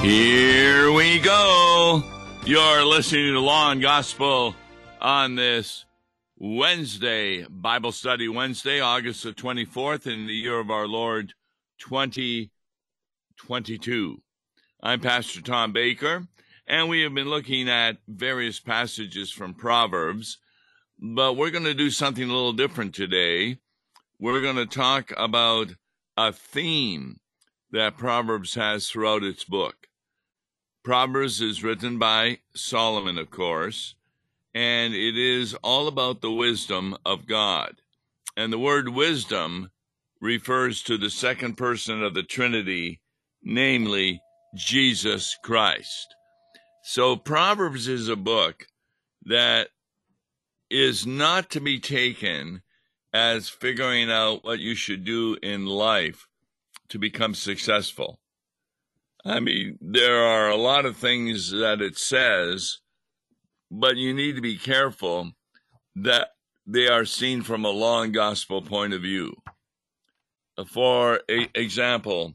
Here we go. You're listening to Law and Gospel on this Wednesday, Bible Study Wednesday, August the 24th, in the year of our Lord 2022. I'm Pastor Tom Baker, and we have been looking at various passages from Proverbs, but we're going to do something a little different today. We're going to talk about a theme that Proverbs has throughout its book. Proverbs is written by Solomon, of course, and it is all about the wisdom of God. And the word wisdom refers to the second person of the Trinity, namely Jesus Christ. So Proverbs is a book that is not to be taken as figuring out what you should do in life to become successful. I mean, there are a lot of things that it says, but you need to be careful that they are seen from a law and gospel point of view. For example,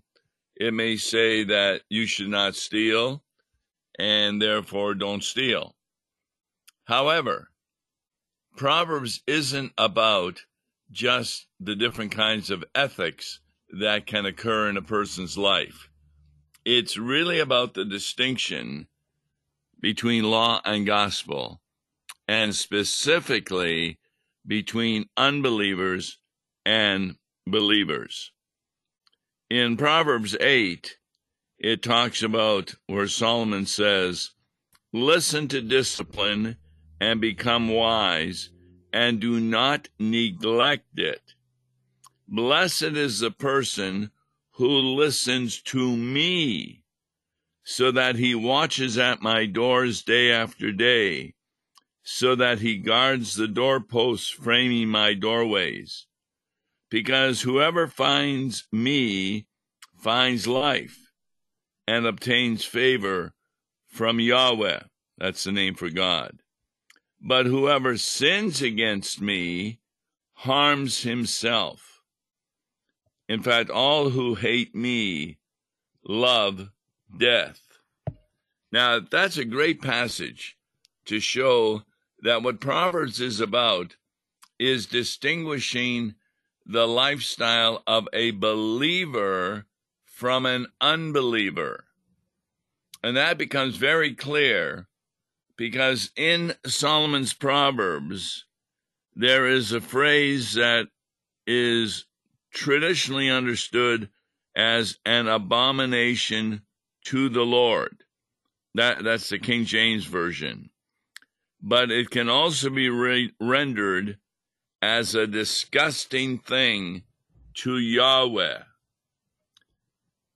it may say that you should not steal and therefore don't steal. However, Proverbs isn't about just the different kinds of ethics that can occur in a person's life it's really about the distinction between law and gospel, and specifically between unbelievers and believers. In Proverbs 8, it talks about where Solomon says, Listen to discipline and become wise, and do not neglect it. Blessed is the person who listens to me, so that he watches at my doors day after day, so that he guards the doorposts framing my doorways. Because whoever finds me finds life and obtains favor from Yahweh. That's the name for God. But whoever sins against me harms himself. In fact, all who hate me love death. Now, that's a great passage to show that what Proverbs is about is distinguishing the lifestyle of a believer from an unbeliever. And that becomes very clear because in Solomon's Proverbs, there is a phrase that is traditionally understood as an abomination to the Lord. That, that's the King James Version. But it can also be re- rendered as a disgusting thing to Yahweh.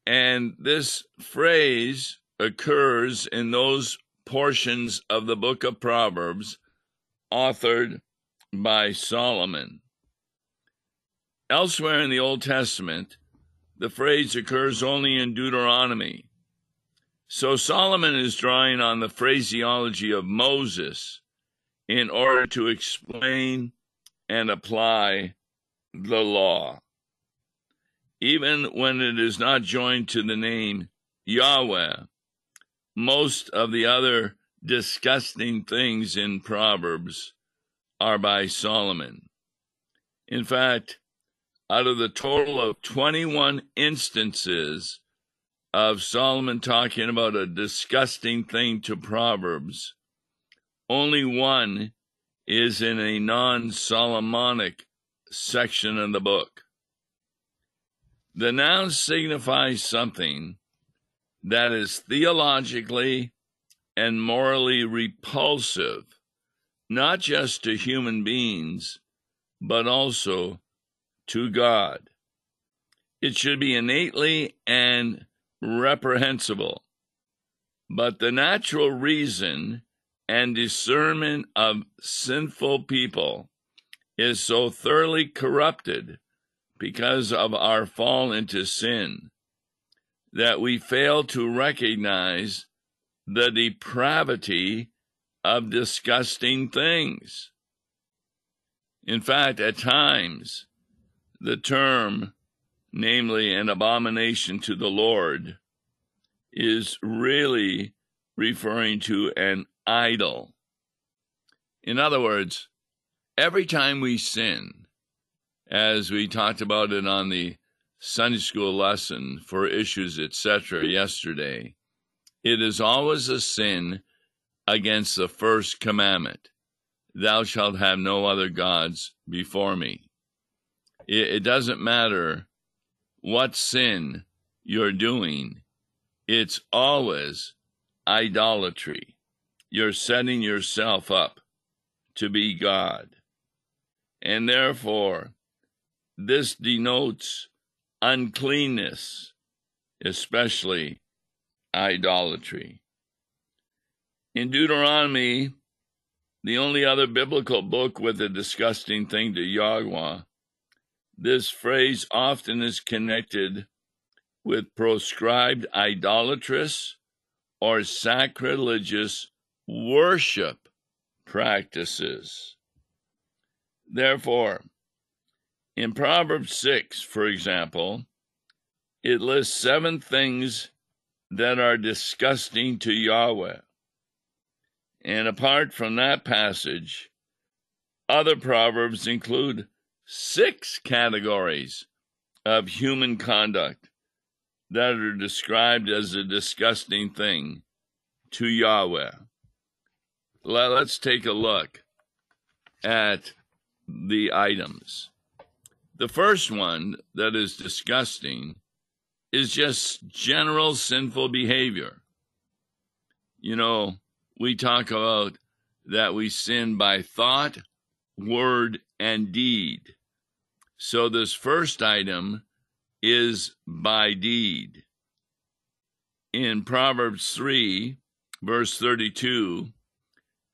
And this phrase occurs in those portions of the book of Proverbs authored by Solomon. Elsewhere in the Old Testament, the phrase occurs only in Deuteronomy. So Solomon is drawing on the phraseology of Moses in order to explain and apply the law. Even when it is not joined to the name Yahweh, most of the other disgusting things in Proverbs are by Solomon. In fact, out of the total of 21 instances of Solomon talking about a disgusting thing to Proverbs, only one is in a non Solomonic section of the book. The noun signifies something that is theologically and morally repulsive, not just to human beings, but also to God. It should be innately and reprehensible. But the natural reason and discernment of sinful people is so thoroughly corrupted because of our fall into sin that we fail to recognize the depravity of disgusting things. In fact, at times, the term, namely an abomination to the Lord, is really referring to an idol. In other words, every time we sin, as we talked about it on the Sunday school lesson for issues, etc., yesterday, it is always a sin against the first commandment Thou shalt have no other gods before me. It, it doesn't matter what sin you're doing, it's always idolatry. You're setting yourself up to be God. And therefore, this denotes uncleanness, especially idolatry. In Deuteronomy, the only other biblical book with a disgusting thing to Yahweh, this phrase often is connected with proscribed idolatrous or sacrilegious worship practices. Therefore, in Proverbs 6, for example, it lists seven things that are disgusting to Yahweh. And apart from that passage, other proverbs include six categories of human conduct that are described as a disgusting thing to Yahweh. Let's take a look at the items. The first one that is disgusting is just general sinful behavior. You know, we talk about that we sin by thought, word, and deed. So this first item is by deed. In Proverbs 3, verse 32,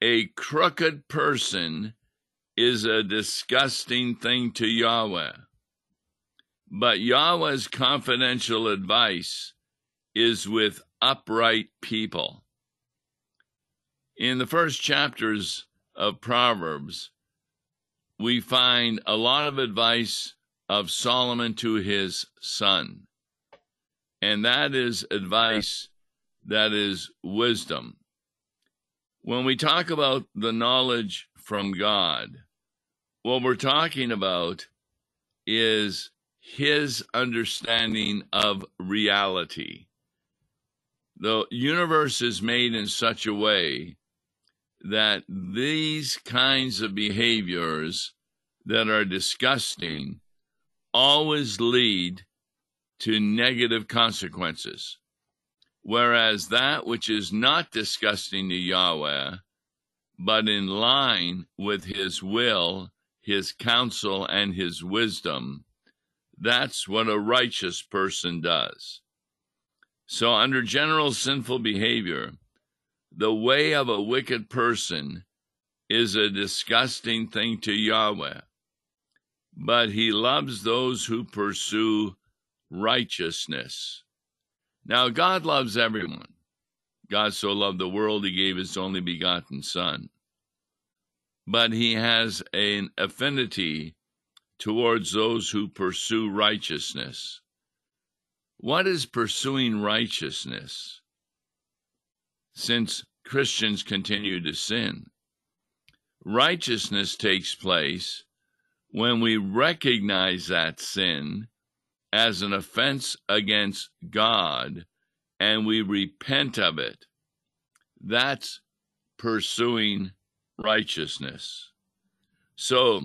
a crooked person is a disgusting thing to Yahweh. But Yahweh's confidential advice is with upright people. In the first chapters of Proverbs, we find a lot of advice of Solomon to his son. And that is advice that is wisdom. When we talk about the knowledge from God, what we're talking about is his understanding of reality. The universe is made in such a way that these kinds of behaviors that are disgusting always lead to negative consequences. Whereas that which is not disgusting to Yahweh, but in line with his will, his counsel, and his wisdom, that's what a righteous person does. So, under general sinful behavior, the way of a wicked person is a disgusting thing to Yahweh, but he loves those who pursue righteousness. Now, God loves everyone. God so loved the world, he gave his only begotten Son. But he has an affinity towards those who pursue righteousness. What is pursuing righteousness? Since Christians continue to sin, righteousness takes place when we recognize that sin as an offense against God and we repent of it. That's pursuing righteousness. So,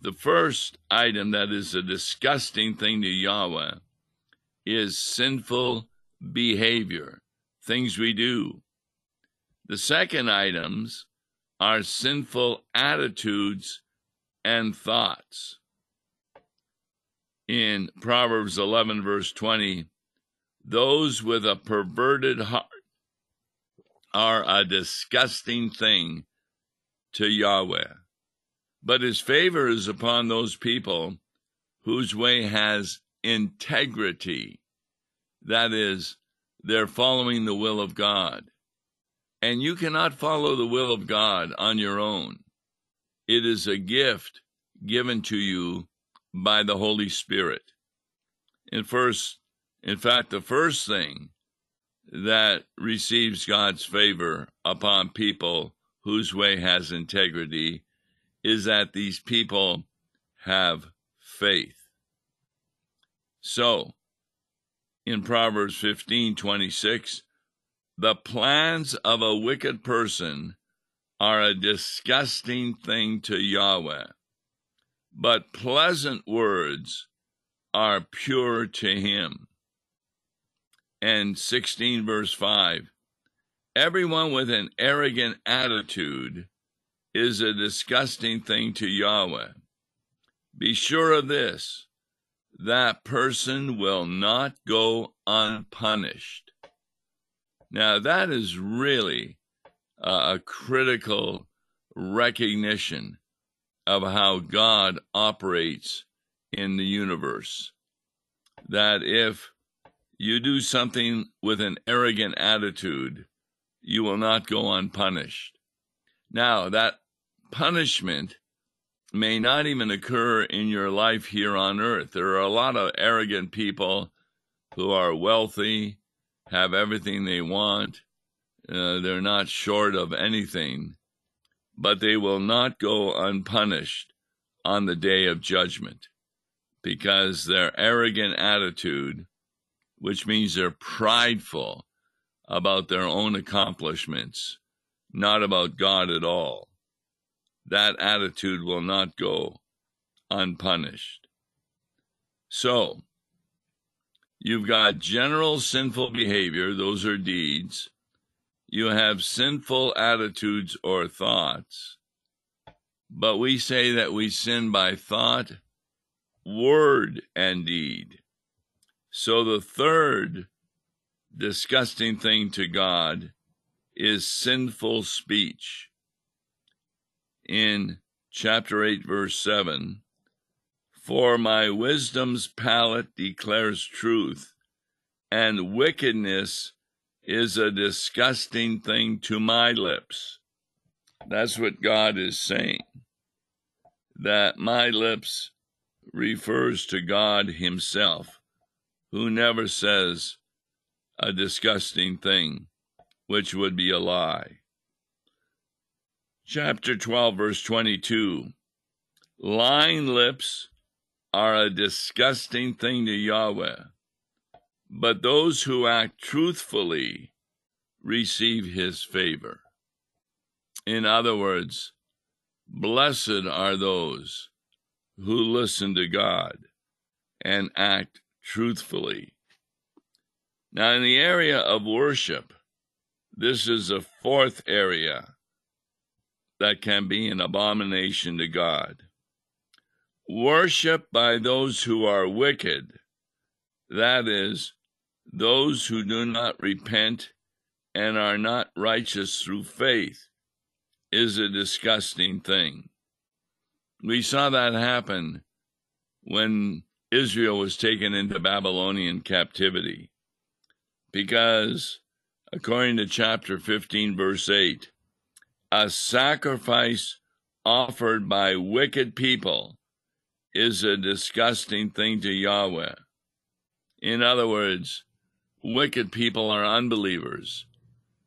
the first item that is a disgusting thing to Yahweh is sinful behavior, things we do. The second items are sinful attitudes and thoughts. In Proverbs 11, verse 20, those with a perverted heart are a disgusting thing to Yahweh but his favor is upon those people whose way has integrity. That is, they're following the will of God. And you cannot follow the will of God on your own. It is a gift given to you by the Holy Spirit. In first, in fact, the first thing that receives God's favor upon people whose way has integrity is that these people have faith. So, in Proverbs 15 26, the plans of a wicked person are a disgusting thing to Yahweh, but pleasant words are pure to him. And 16 verse 5 Everyone with an arrogant attitude is a disgusting thing to Yahweh. Be sure of this that person will not go unpunished. Now, that is really a critical recognition of how God operates in the universe. That if you do something with an arrogant attitude, you will not go unpunished. Now, that punishment may not even occur in your life here on earth. There are a lot of arrogant people who are wealthy, have everything they want, uh, they're not short of anything, but they will not go unpunished on the day of judgment because their arrogant attitude, which means they're prideful about their own accomplishments, not about God at all, that attitude will not go unpunished. So, you've got general sinful behavior, those are deeds. You have sinful attitudes or thoughts. But we say that we sin by thought, word, and deed. So the third disgusting thing to God is sinful speech in chapter 8, verse 7 For my wisdom's palate declares truth, and wickedness is a disgusting thing to my lips. That's what God is saying. That my lips refers to God Himself, who never says a disgusting thing, which would be a lie chapter 12, verse 22. Lying lips are a disgusting thing to Yahweh, but those who act truthfully receive his favor. In other words, blessed are those who listen to God and act truthfully. Now, in the area of worship, this is a fourth area that can be an abomination to God. Worship by those who are wicked, that is, those who do not repent and are not righteous through faith, is a disgusting thing. We saw that happen when Israel was taken into Babylonian captivity. Because, according to chapter 15, verse 8, a sacrifice offered by wicked people is a disgusting thing to Yahweh. In other words, wicked people are unbelievers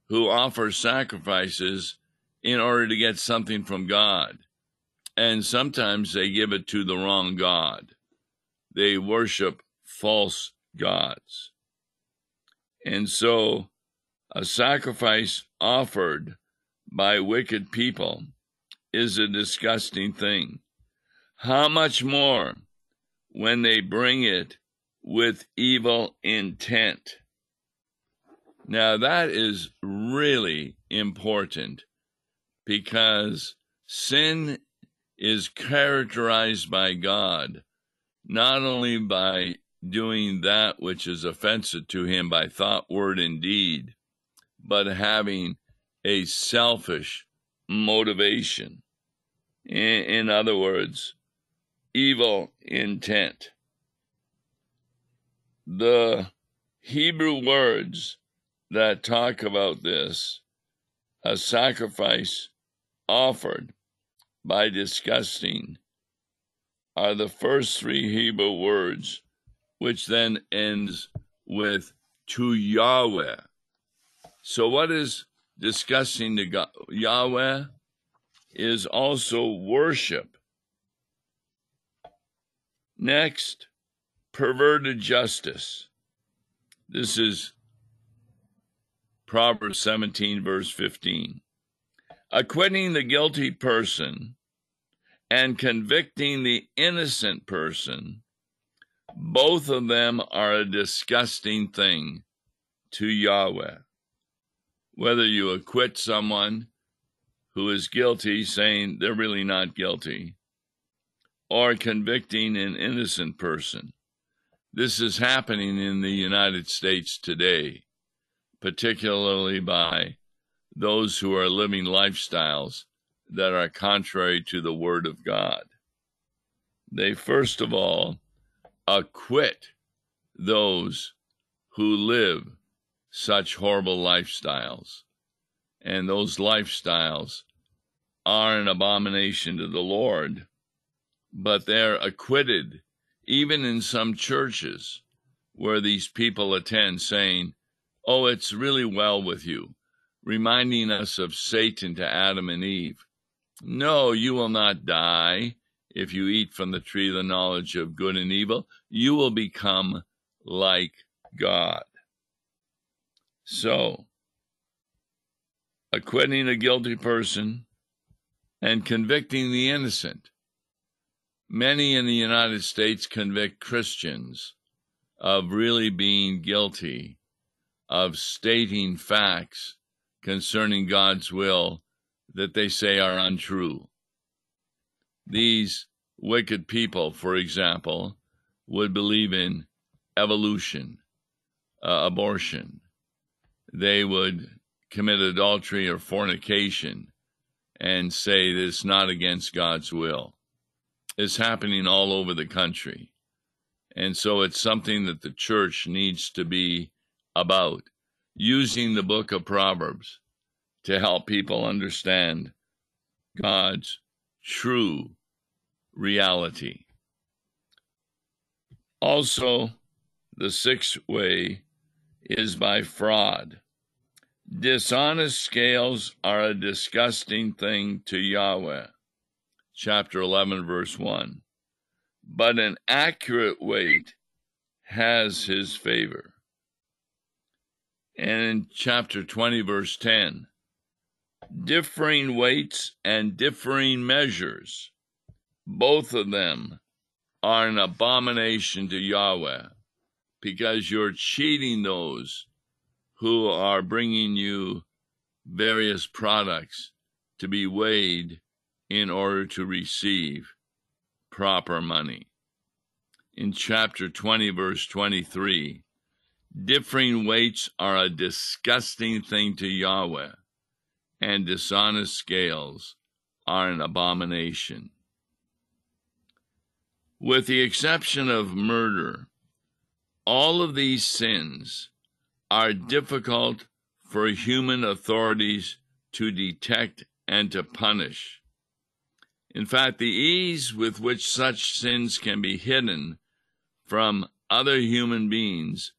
who offer sacrifices in order to get something from God. And sometimes they give it to the wrong God. They worship false gods. And so a sacrifice offered by wicked people is a disgusting thing. How much more when they bring it with evil intent? Now, that is really important because sin is characterized by God not only by doing that which is offensive to Him by thought, word, and deed, but having a selfish motivation. In, in other words, evil intent. The Hebrew words that talk about this, a sacrifice offered by disgusting, are the first three Hebrew words, which then ends with to Yahweh So, what is discussing the God, Yahweh is also worship. Next, perverted justice. This is Proverbs 17, verse 15. Acquitting the guilty person and convicting the innocent person, both of them are a disgusting thing to Yahweh. Whether you acquit someone who is guilty, saying they're really not guilty, or convicting an innocent person. This is happening in the United States today, particularly by those who are living lifestyles that are contrary to the Word of God. They first of all acquit those who live such horrible lifestyles. And those lifestyles are an abomination to the Lord, but they're acquitted even in some churches where these people attend, saying, Oh, it's really well with you, reminding us of Satan to Adam and Eve. No, you will not die if you eat from the tree of the knowledge of good and evil. You will become like God. So, acquitting a guilty person and convicting the innocent. Many in the United States convict Christians of really being guilty of stating facts concerning God's will that they say are untrue. These wicked people, for example, would believe in evolution, uh, abortion. They would commit adultery or fornication and say that it's not against God's will. It's happening all over the country. And so it's something that the church needs to be about, using the book of Proverbs to help people understand God's true reality. Also, the sixth way is by fraud. Dishonest scales are a disgusting thing to Yahweh. Chapter 11, verse 1. But an accurate weight has his favor. And in chapter 20, verse 10, differing weights and differing measures, both of them are an abomination to Yahweh because you're cheating those who are bringing you various products to be weighed in order to receive proper money. In chapter 20, verse 23, differing weights are a disgusting thing to Yahweh, and dishonest scales are an abomination. With the exception of murder, all of these sins are difficult for human authorities to detect and to punish. In fact, the ease with which such sins can be hidden from other human beings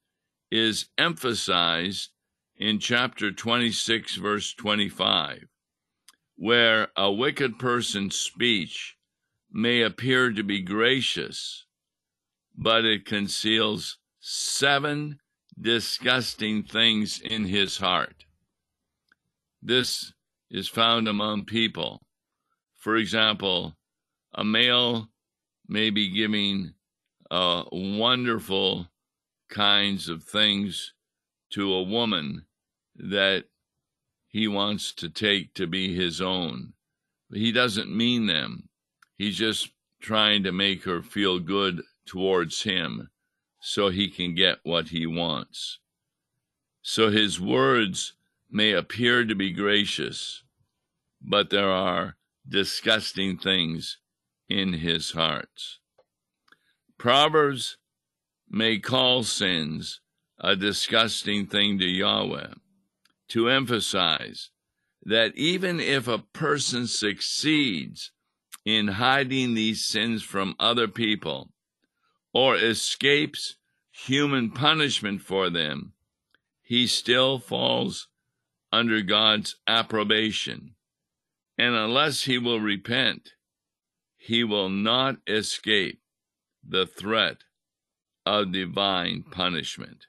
is emphasized in chapter 26, verse 25, where a wicked person's speech may appear to be gracious, but it conceals seven disgusting things in his heart. This is found among people. For example, a male may be giving uh, wonderful kinds of things to a woman that he wants to take to be his own. He doesn't mean them. He's just trying to make her feel good towards him so he can get what he wants. So his words may appear to be gracious, but there are disgusting things in his heart. Proverbs may call sins a disgusting thing to Yahweh to emphasize that even if a person succeeds in hiding these sins from other people, or escapes human punishment for them, he still falls under God's approbation, and unless he will repent, he will not escape the threat of divine punishment.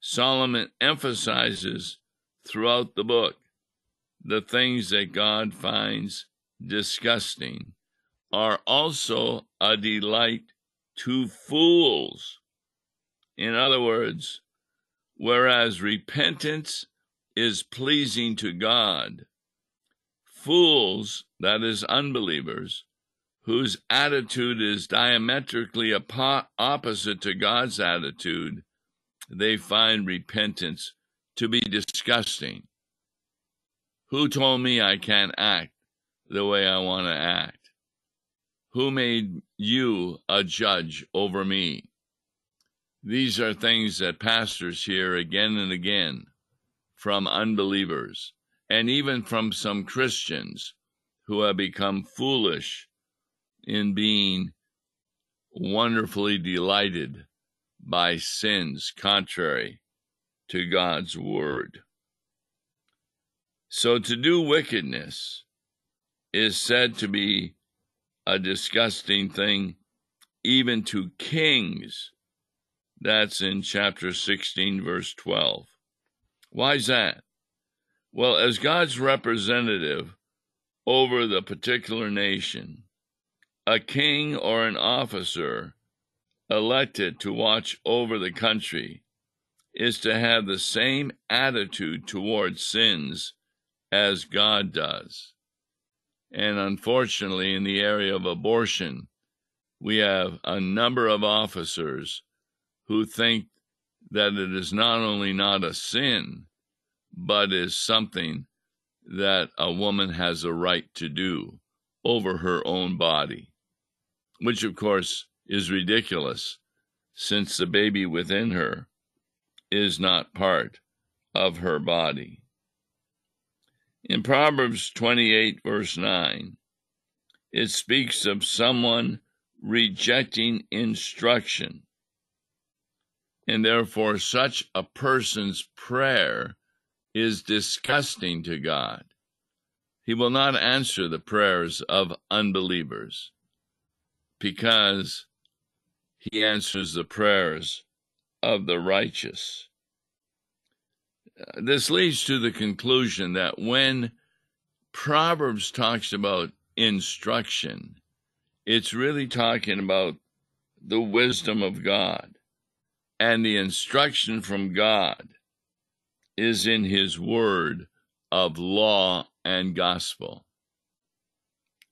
Solomon emphasizes throughout the book the things that God finds disgusting are also a delight to fools. In other words, whereas repentance is pleasing to God, fools, that is, unbelievers, whose attitude is diametrically opposite to God's attitude, they find repentance to be disgusting. Who told me I can't act the way I want to act? Who made you a judge over me? These are things that pastors hear again and again from unbelievers and even from some Christians who have become foolish in being wonderfully delighted by sins contrary to God's word. So to do wickedness is said to be a disgusting thing even to kings. That's in chapter 16, verse 12. Why is that? Well, as God's representative over the particular nation, a king or an officer elected to watch over the country is to have the same attitude towards sins as God does. And unfortunately, in the area of abortion, we have a number of officers who think that it is not only not a sin, but is something that a woman has a right to do over her own body, which of course is ridiculous since the baby within her is not part of her body. In Proverbs 28, verse 9, it speaks of someone rejecting instruction, and therefore such a person's prayer is disgusting to God. He will not answer the prayers of unbelievers because he answers the prayers of the righteous. Uh, this leads to the conclusion that when Proverbs talks about instruction, it's really talking about the wisdom of God. And the instruction from God is in His word of law and gospel.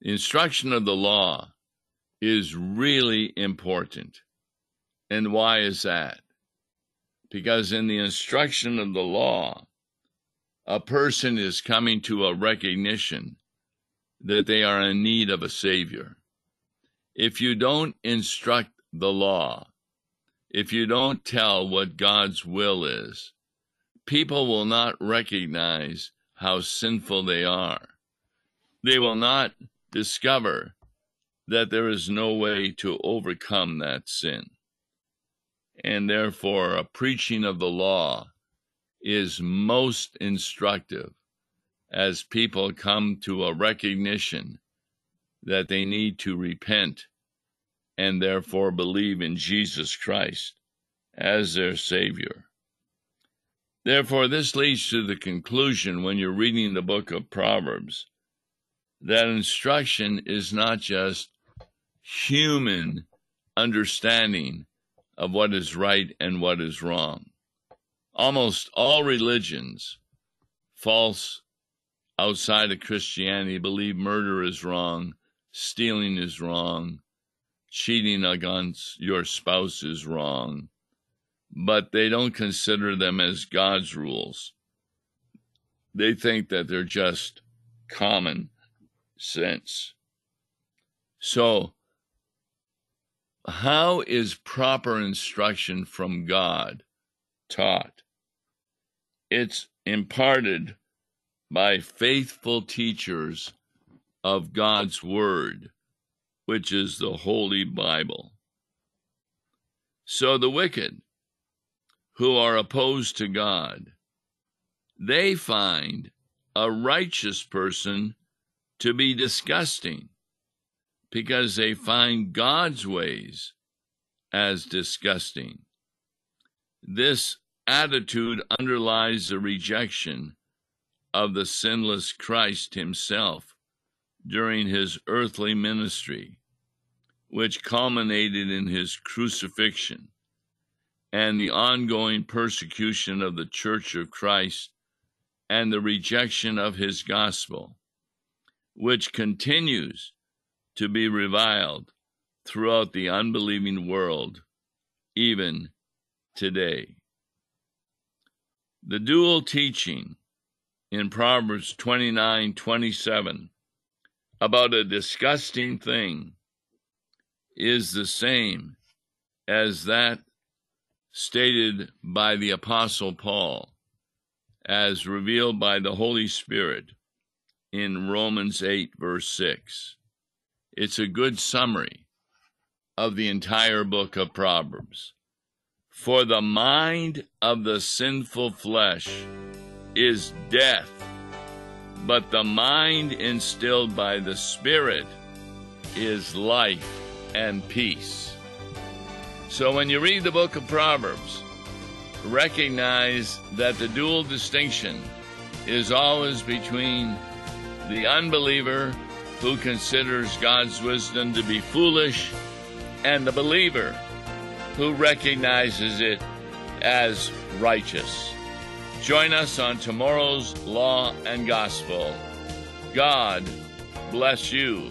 Instruction of the law is really important. And why is that? Because in the instruction of the law, a person is coming to a recognition that they are in need of a Savior. If you don't instruct the law, if you don't tell what God's will is, people will not recognize how sinful they are. They will not discover that there is no way to overcome that sin. And therefore, a preaching of the law is most instructive as people come to a recognition that they need to repent and therefore believe in Jesus Christ as their Savior. Therefore, this leads to the conclusion when you're reading the book of Proverbs that instruction is not just human understanding of what is right and what is wrong. Almost all religions, false outside of Christianity, believe murder is wrong, stealing is wrong, cheating against your spouse is wrong, but they don't consider them as God's rules. They think that they're just common sense. So, how is proper instruction from God taught? It's imparted by faithful teachers of God's Word, which is the Holy Bible. So the wicked who are opposed to God they find a righteous person to be disgusting because they find God's ways as disgusting. This attitude underlies the rejection of the sinless Christ himself during his earthly ministry, which culminated in his crucifixion and the ongoing persecution of the Church of Christ and the rejection of his gospel, which continues to be reviled throughout the unbelieving world, even today. The dual teaching in Proverbs 29 27 about a disgusting thing is the same as that stated by the Apostle Paul as revealed by the Holy Spirit in Romans 8, verse 6. It's a good summary of the entire book of Proverbs. For the mind of the sinful flesh is death, but the mind instilled by the Spirit is life and peace. So when you read the book of Proverbs, recognize that the dual distinction is always between the unbeliever who considers God's wisdom to be foolish and the believer who recognizes it as righteous. Join us on tomorrow's Law and Gospel. God bless you.